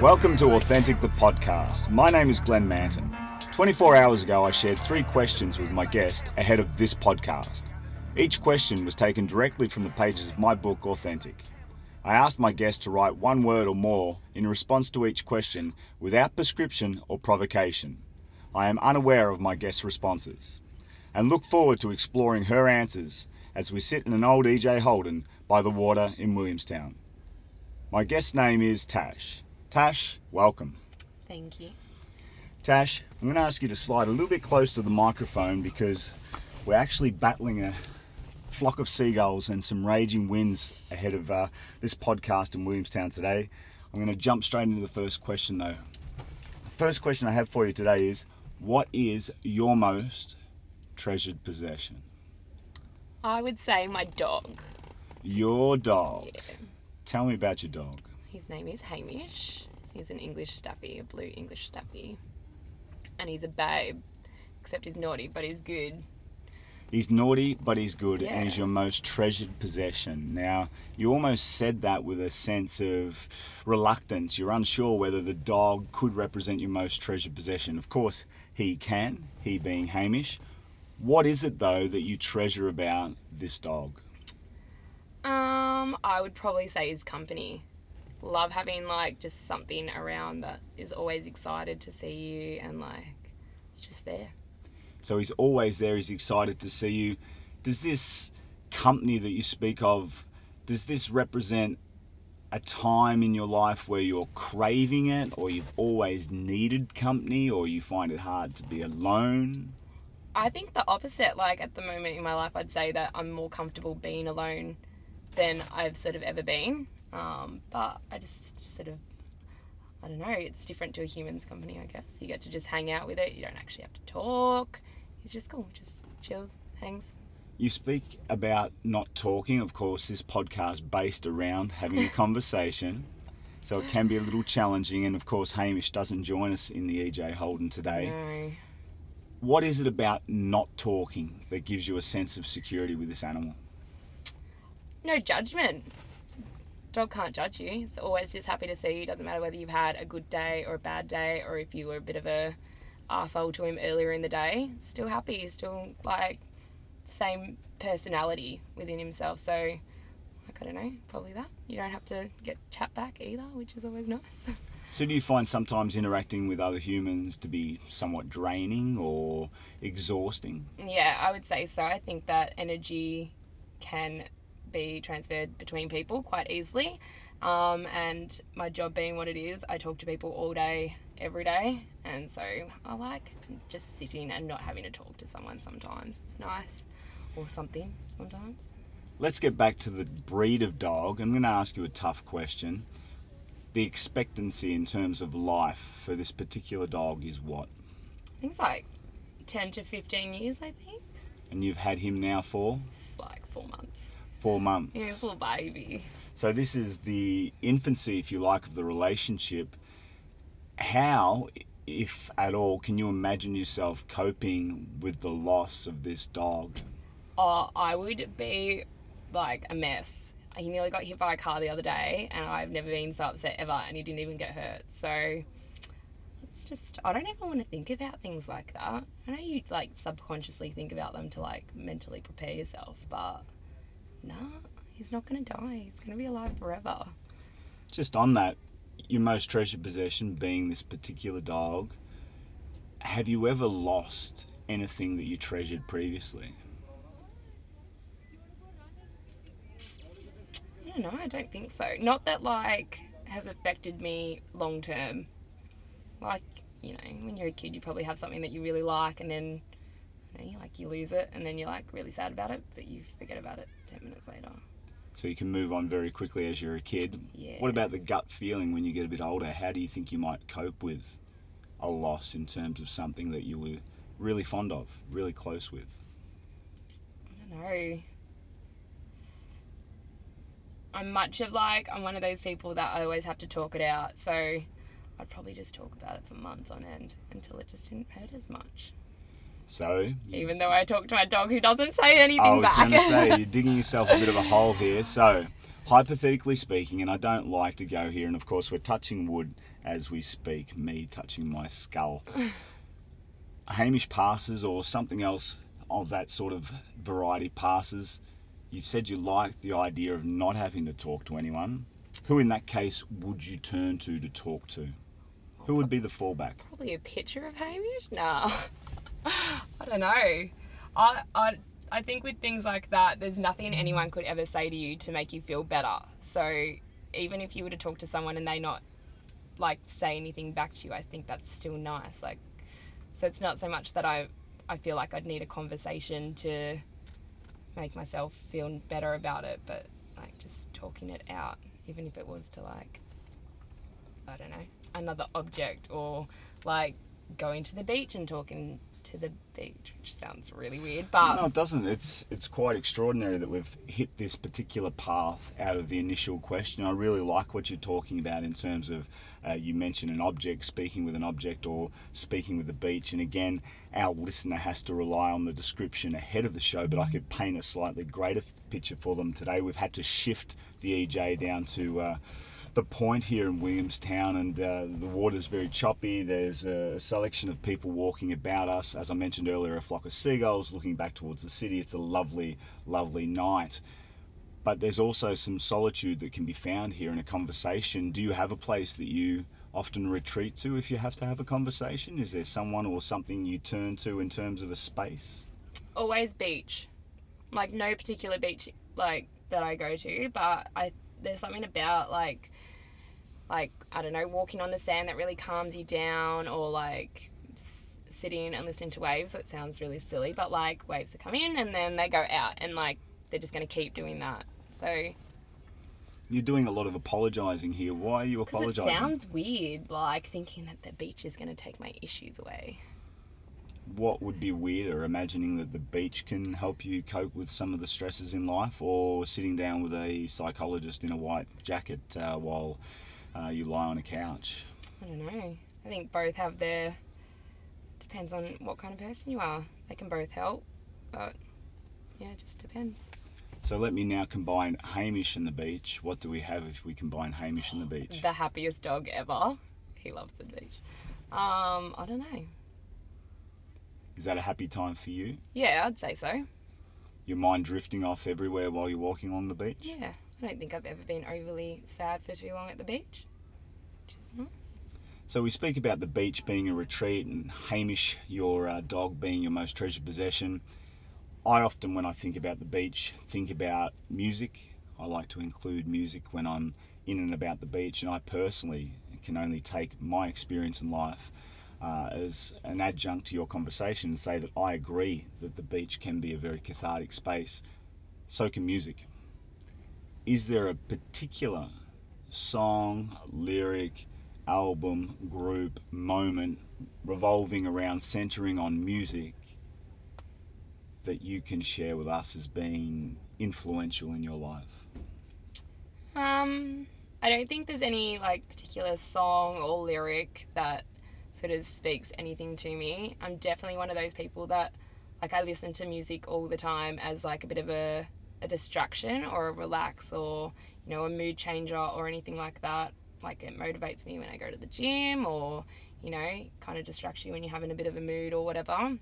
Welcome to Authentic the Podcast. My name is Glenn Manton. 24 hours ago, I shared three questions with my guest ahead of this podcast. Each question was taken directly from the pages of my book, Authentic. I asked my guest to write one word or more in response to each question without prescription or provocation. I am unaware of my guest's responses and look forward to exploring her answers as we sit in an old EJ Holden by the water in Williamstown. My guest's name is Tash. Tash, welcome. Thank you. Tash, I'm going to ask you to slide a little bit close to the microphone because we're actually battling a flock of seagulls and some raging winds ahead of uh, this podcast in Williamstown today. I'm going to jump straight into the first question though. The first question I have for you today is What is your most treasured possession? I would say my dog. Your dog. Yeah. Tell me about your dog. His name is Hamish. He's an English Staffy, a blue English Staffy. And he's a babe. Except he's naughty, but he's good. He's naughty, but he's good, Yeah. and he's your most treasured possession. Now, you almost said that with a sense of reluctance. You're unsure whether the dog could represent your most treasured possession. Of course, he can, he being Hamish. What is it, though, that you treasure about this dog? Um, I would probably say his company. Love having like just something around that is always excited to see you and like it's just there. So he's always there, he's excited to see you. Does this company that you speak of, does this represent a time in your life where you're craving it or you've always needed company or you find it hard to be alone? I think the opposite. Like at the moment in my life, I'd say that I'm more comfortable being alone than I've sort of ever been. Um, but I just sort of, I don't know. It's different to a human's company, I guess. You get to just hang out with it. You don't actually have to talk. It's just cool. Just chills, hangs. You speak about not talking, of course, this podcast based around having a conversation. So it can be a little challenging, and of course, Hamish doesn't join us in the EJ Holden today. No. What is it about not talking that gives you a sense of security with this animal? No judgment. Dog can't judge you. It's always just happy to see you. Doesn't matter whether you've had a good day or a bad day, or if you were a bit of a asshole to him earlier in the day. Still happy. Still like same personality within himself. So, like I don't know, probably that. You don't have to get chat back either, which is always nice. So, do you find sometimes interacting with other humans to be somewhat draining or exhausting? yeah, I would say so. I think that energy can be transferred between people quite easily. Um, and my job being what it is, I talk to people all day, every day. And so I like just sitting and not having to talk to someone sometimes. It's nice. Or something sometimes. Let's get back to the breed of dog. I'm going to ask you a tough question. The expectancy in terms of life for this particular dog is what? I think it's like 10 to 15 years, I think. And you've had him now for It's like four months. Four months. Yeah, little baby. So this is the infancy, if you like, of the relationship. How, if at all, can you imagine yourself coping with the loss of this dog? Oh, I would be like a mess. He nearly got hit by a car the other day, and I've never been so upset ever, and he didn't even get hurt. So it's just, I don't ever want to think about things like that. I know you like subconsciously think about them to like mentally prepare yourself, but nah, he's not going to die. He's going to be alive forever. Just on that, your most treasured possession being this particular dog, have you ever lost anything that you treasured previously? I don't know, I don't think so. Not that like has affected me long term. Like, you know, when you're a kid you probably have something that you really like and then you know, you, like you lose it and then you're like really sad about it, but you forget about it ten minutes later. So you can move on very quickly as you're a kid. Yeah. What about the gut feeling when you get a bit older? How do you think you might cope with a loss in terms of something that you were really fond of, really close with? I don't know. I'm much of like I'm one of those people that I always have to talk it out, so I'd probably just talk about it for months on end until it just didn't hurt as much. So, Even though I talk to my dog who doesn't say anything I was back. going to say, you're digging yourself a bit of a hole here. So, hypothetically speaking, and I don't like to go here, and of course, we're touching wood as we speak, me touching my skull. Hamish passes or something else of that sort of variety passes. You said you liked the idea of not having to talk to anyone. Who, in that case, would you turn to to talk to? Who would be the fallback? Probably a picture of Hamish? Nah. I don't know. I, I, I think with things like that, there's nothing anyone could ever say to you to make you feel better. So even if you were to talk to someone and they not like say anything back to you, I think that's still nice. Like, so it's not so much that I, I feel like I'd need a conversation to make myself feel better about it, but like just talking it out, even if it was to like, I don't know, another object or like going to the beach and talking to the beach, which sounds really weird, but No, it doesn't. It's it's quite extraordinary that we've hit this particular path out of the initial question. I really like what you're talking about in terms of uh, you mentioned an object, speaking with an object, or speaking with the beach. And again, our listener has to rely on the description ahead of the show. But I could paint a slightly greater picture for them today. We've had to shift the EJ down to. Uh, the point here in Williamstown, and uh, the water's very choppy. There's a selection of people walking about us. As I mentioned earlier, a flock of seagulls looking back towards the city. It's a lovely, lovely night. But there's also some solitude that can be found here in a conversation. Do you have a place that you often retreat to if you have to have a conversation? Is there someone or something you turn to in terms of a space? always beach. Like no particular beach like that I go to, but I there's something about like like I don't know, walking on the sand that really calms you down or like s- sitting and listening to waves. It sounds really silly, but like waves that come in and then they go out and like they're just going to keep doing that. So You're doing a lot of apologising here. Why are you because it sounds weird, like thinking that the beach is going to take my issues away. what would be weirder imagining that the beach can help you cope with some of the stresses in life or sitting down with a psychologist in a white jacket uh, while uh, you lie on a couch I don't know. I think both have their. Depends on what kind of person you are. They can both help, but yeah, it just depends. so let me now combine hamish and the beach what do we have if we combine hamish and the beach The happiest dog ever. He loves the beach. Um, I don't know. is that a happy time for you Yeah, I'd say so. your mind drifting off everywhere while you're walking along the beach Yeah, I don't think I've ever been overly sad for too long at the beach, which is nice. So we speak about the beach being a retreat and Hamish, your uh, dog, being your most treasured possession. I often, when I think about the beach, think about music. I like to include music when I'm in and about the beach, and I personally can only take my experience in life uh, as an adjunct to your conversation and say that I agree that the beach can be a very cathartic space. So can music. Is there a particular song, lyric, album, group, moment revolving around centering on music that you can share with us as being influential in your life? Um, I don't think there's any like particular song or lyric that sort of speaks anything to me. I'm definitely one of those people that like I listen to music all the time as like a bit of a, a distraction or a relax or you know a mood changer or anything like that. Like it motivates me when I go to the gym or you know kind of distracts you when you're having a bit of a mood or whatever.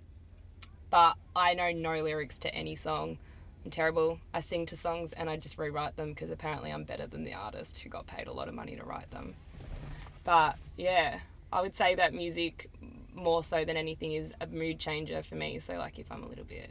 But I know no lyrics to any song. I'm terrible. I sing to songs and I just rewrite them because apparently I'm better than the artist who got paid a lot of money to write them. But yeah, I would say that music more so than anything is a mood changer for me. So like if I'm a little bit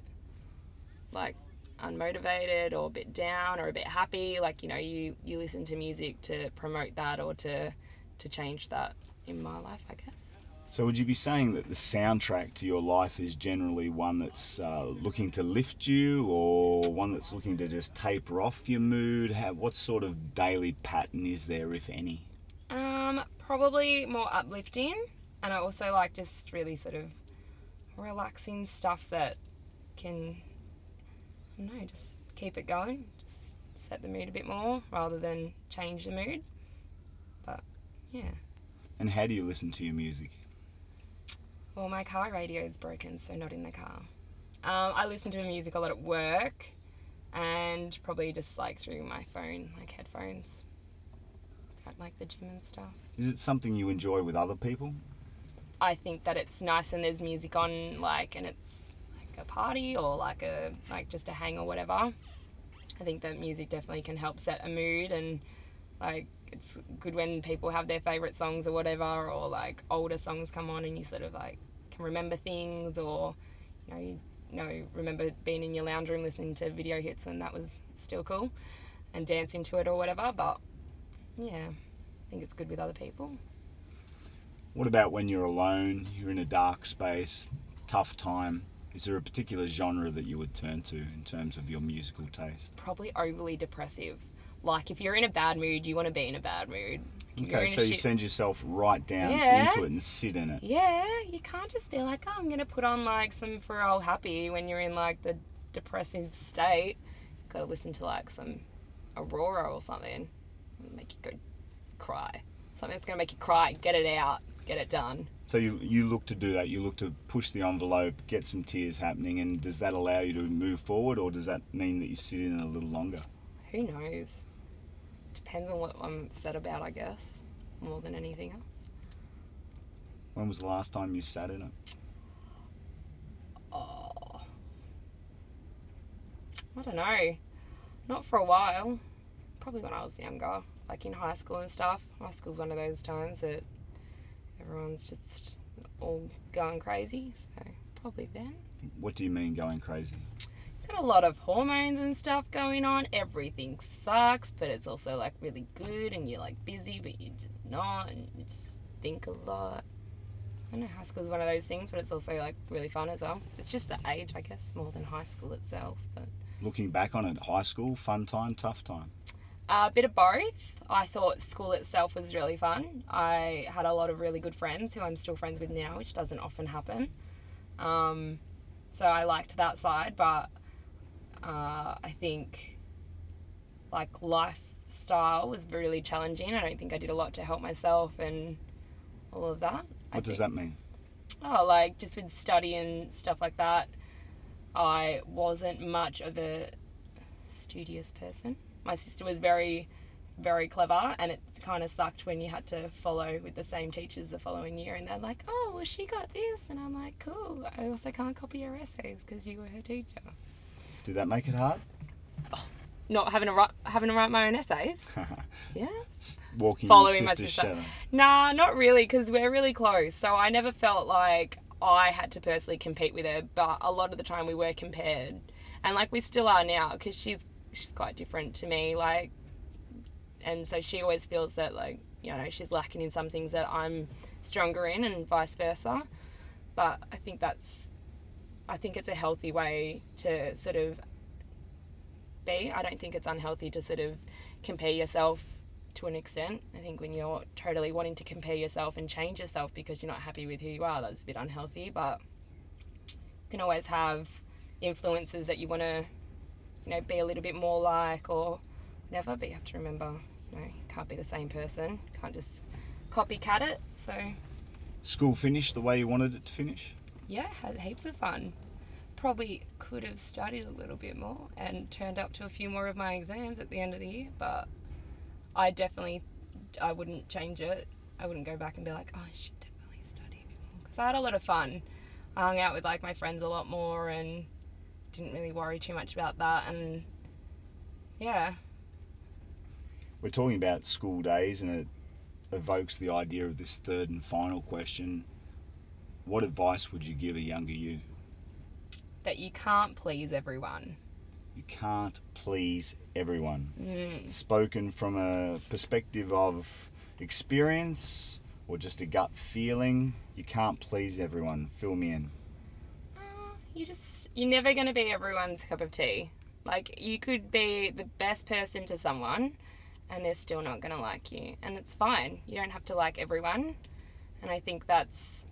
like unmotivated or a bit down or a bit happy, like you know, you you listen to music to promote that or to to change that in my life, I guess. So, would you be saying that the soundtrack to your life is generally one that's uh, looking to lift you, or one that's looking to just taper off your mood? How, what sort of daily pattern is there, if any? Um, probably more uplifting, and I also like just really sort of relaxing stuff that can, I don't know, just keep it going, just set the mood a bit more rather than change the mood. But yeah, And how do you listen to your music? Well, my car radio is broken, so not in the car. Um, I listen to music a lot at work, and probably just like through my phone, like headphones, at like the gym and stuff. Is it something you enjoy with other people? I think that it's nice and there's music on, like, and it's a party or like a like just a hang or whatever. I think that music definitely can help set a mood and like it's good when people have their favorite songs or whatever or like older songs come on and you sort of like can remember things or you know you know remember being in your lounge room listening to video hits when that was still cool and dancing to it or whatever but yeah I think it's good with other people What about when you're alone, you're in a dark space, tough time? Is there a particular genre that you would turn to in terms of your musical taste? probably overly depressive. Like if you're in a bad mood, you want to be in a bad mood. If Okay, so you shit- send yourself right down Yeah. into it and sit in it. Yeah, you can't just be like, oh, I'm gonna put on like some for all happy when you're in like the depressive state. Got to listen to like some Aurora or something, make you go cry. Something that's gonna make you cry. Get it out. Get it done. So you you look to do that. You look to push the envelope, get some tears happening, and does that allow you to move forward, or does that mean that you sit in it a little longer? Who knows? Depends on what I'm upset about, I guess, more than anything else. When was the last time you sat in it? Oh. I don't know. Not for a while. Probably when I was younger, like in high school and stuff. High school's one of those times that everyone's just all going crazy. So probably then. What do you mean going crazy? Got a lot of hormones and stuff going on. Everything sucks, but it's also like really good, and you're like busy, but you're just not, and you just think a lot. I know high school is one of those things, but it's also like really fun as well. It's just the age, I guess, more than high school itself. But Looking back on it, high school, fun time, tough time. A bit of both. I thought school itself was really fun. I had a lot of really good friends who I'm still friends with now, which doesn't often happen. Um, so I liked that side, but uh, I think like lifestyle was really challenging. I don't think I did a lot to help myself and all of that. What does that mean? Oh, like just with study and stuff like that, I wasn't much of a studious person. My sister was very, very clever, and it kind of sucked when you had to follow with the same teachers the following year, and they're like, "Oh, well, she got this," and I'm like, "Cool." I also can't copy her essays because you were her teacher. Did that make it hard? Oh, not having to write, having to write my own essays. yes. Walking Following your my sister. shadow. Nah, not really, because we're really close. So I never felt like I had to personally compete with her, but a lot of the time we were compared, and like we still are now, because she's she's quite different to me. Like, and so she always feels that like you know she's lacking in some things that I'm stronger in, and vice versa. But I think that's, I think it's a healthy way to sort of be. I don't think it's unhealthy to sort of compare yourself to an extent. I think when you're totally wanting to compare yourself and change yourself because you're not happy with who you are, that's a bit unhealthy. But you can always have influences that you want to, you know, be a little bit more like or whatever. But you have to remember, you know, you can't be the same person. You can't just copycat it. So School finished the way you wanted it to finish? yeah, had heaps of fun. Probably could have studied a little bit more and turned up to a few more of my exams at the end of the year, but I definitely I wouldn't change it. I wouldn't go back and be like, oh, I should definitely study a bit more because I had a lot of fun. I hung out with like my friends a lot more and didn't really worry too much about that. And yeah, We're talking about school days, and it evokes the idea of this third and final question. What advice would you give a younger you? that you can't please everyone. You can't please everyone. Mm. Spoken from a perspective of experience or just a gut feeling, you can't please everyone. Fill me in. You just you're never going to be everyone's cup of tea. Like you could be the best person to someone and they're still not going to like you. And it's fine. You don't have to like everyone. And i think that's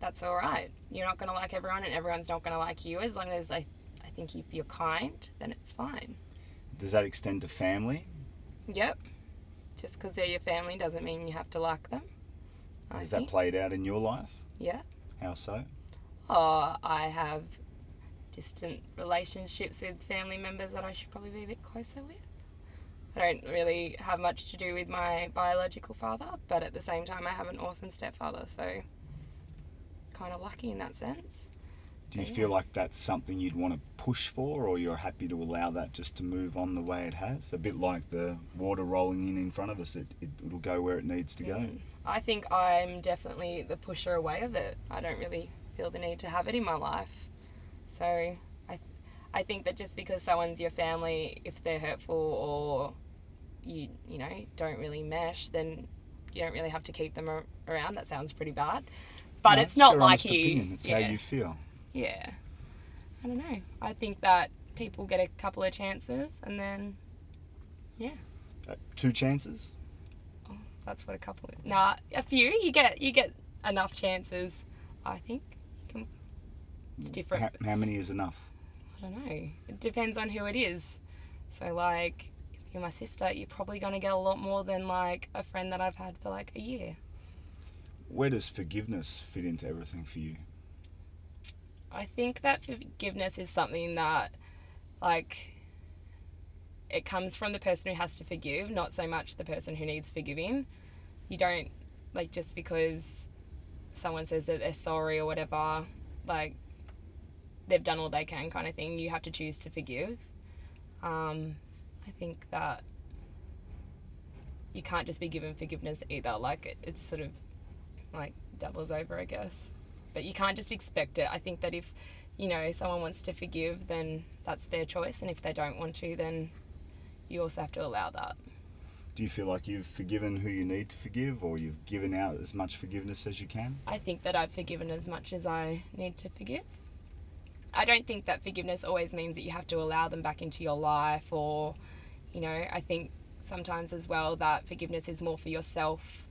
that's all right you're not going to like everyone and everyone's not going to like you. As long as i i think if you're kind then it's fine. Does that extend to family? yep. Just because they're your family doesn't mean you have to like them Has that played out in your life? yeah. How so? Oh, I have distant relationships with family members that I should probably be a bit closer with. I don't really have much to do with my biological father, but at the same time, I have an awesome stepfather, so kind of lucky in that sense. Do you Yeah. feel like that's something you'd want to push for, or you're happy to allow that just to move on the way it has? A bit like the water rolling in in front of us, it, it, it'll go where it needs to go. Mm. I think I'm definitely the pusher away of it. I don't really feel the need to have it in my life. So I, I think that just because someone's your family, if they're hurtful or you you know don't really mesh, then you don't really have to keep them ar- around. That sounds pretty bad, but No, it's not like you. Opinion. It's yeah, how you feel. yeah. I don't know. I think that people get a couple of chances and then, yeah. Uh, two chances. That's what a couple. Of, nah, a few. You get you get enough chances. I think. It's different. How, how many is enough? I don't know. It depends on who it is. So like, if you're my sister, you're probably gonna get a lot more than like a friend that I've had for like a year. Where does forgiveness fit into everything for you? I think that forgiveness is something that, like, it comes from the person who has to forgive, not so much the person who needs forgiving. You don't, like, just because someone says that they're sorry or whatever, like, they've done all they can kind of thing, you have to choose to forgive. Um, I think that you can't just be given forgiveness either. Like, it, it's sort of like doubles over, I guess but you can't just expect it. I think that if you know someone wants to forgive, then that's their choice, and if they don't want to, then you also have to allow that. Do you feel like you've forgiven who you need to forgive, or you've given out as much forgiveness as you can? I think that I've forgiven as much as I need to forgive. I don't think that forgiveness always means that you have to allow them back into your life, or you know, I think sometimes as well that forgiveness is more for yourself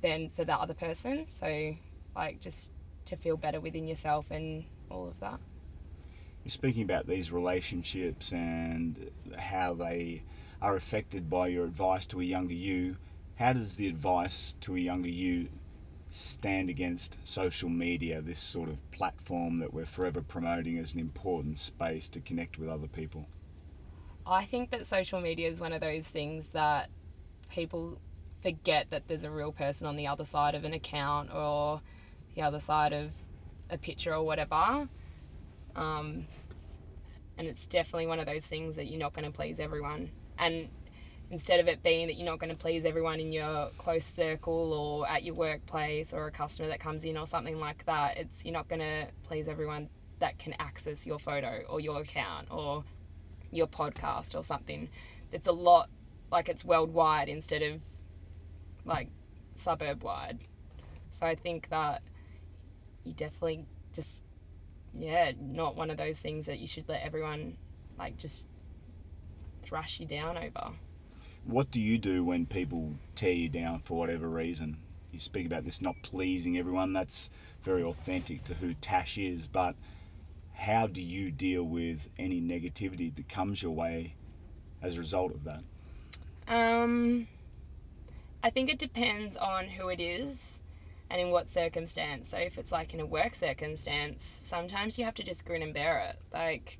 than for the other person. So, like, just to feel better within yourself and all of that. You're speaking about these relationships and how they are affected by your advice to a younger you. How does the advice to a younger you stand against social media, this sort of platform that we're forever promoting as an important space to connect with other people? I think that social media is one of those things that people forget that there's a real person on the other side of an account or the other side of a picture or whatever. Um, and it's definitely one of those things that you're not going to please everyone. And instead of it being that you're not going to please everyone in your close circle or at your workplace or a customer that comes in or something like that, it's you're not going to please everyone that can access your photo or your account or your podcast or something. It's a lot like it's worldwide instead of like suburb wide. So I think that you definitely just yeah, not one of those things that you should let everyone like just thrash you down over. What do you do when people tear you down for whatever reason? You speak about this not pleasing everyone. That's very authentic to who Tash is, but how do you deal with any negativity that comes your way as a result of that? Um, I think it depends on who it is and in what circumstance. So if it's like in a work circumstance, sometimes you have to just grin and bear it. Like,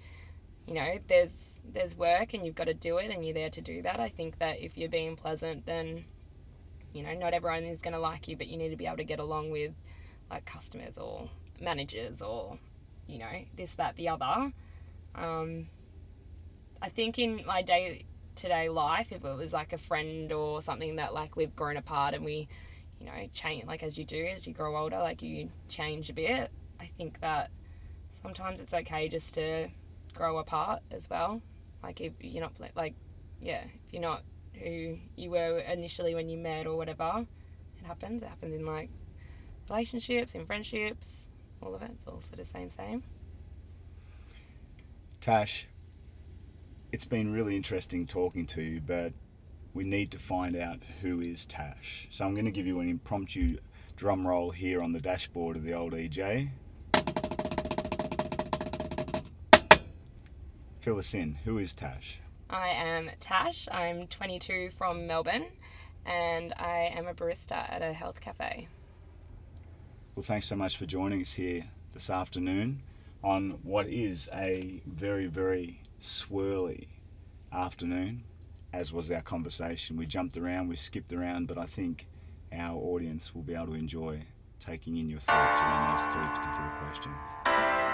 you know, there's there's work and you've got to do it and you're there to do that. I think that if you're being pleasant, then you know, not everyone is going to like you, but you need to be able to get along with like customers or managers or you know, this that the other. Um, I think in my day to day life, if it was like a friend or something that like we've grown apart and we, you know, change like as you do as you grow older, like you change a bit. I think that sometimes it's okay just to grow apart as well. Like if you're not like, yeah, if you're not who you were initially when you met or whatever, it happens. It happens in like relationships, in friendships, all of it. It's all of same same. Tash, it's been really interesting talking to you, but we need to find out who is Tash. So I'm going to give you an impromptu drum roll here on the dashboard of the old EJ. Fill us in. Who is Tash? I am Tash. I'm 22 from Melbourne, and I am a barista at a health cafe. Well, thanks so much for joining us here this afternoon on what is a very, very swirly afternoon, as was our conversation. We jumped around, we skipped around, but I think our audience will be able to enjoy taking in your thoughts around those three particular questions.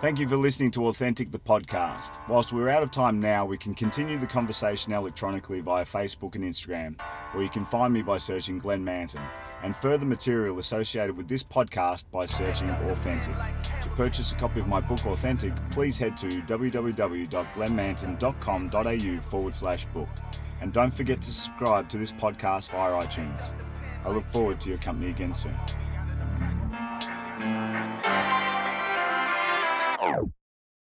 Thank you for listening to Authentic the podcast. Whilst we're out of time now, we can continue the conversation electronically via Facebook and Instagram, or you can find me by searching Glenn Manton, and further material associated with this podcast by searching Authentic. To purchase a copy of my book Authentic, please head to www.glennmanton.com.au forward slash book. And don't forget to subscribe to this podcast via iTunes. I look forward to your company again soon.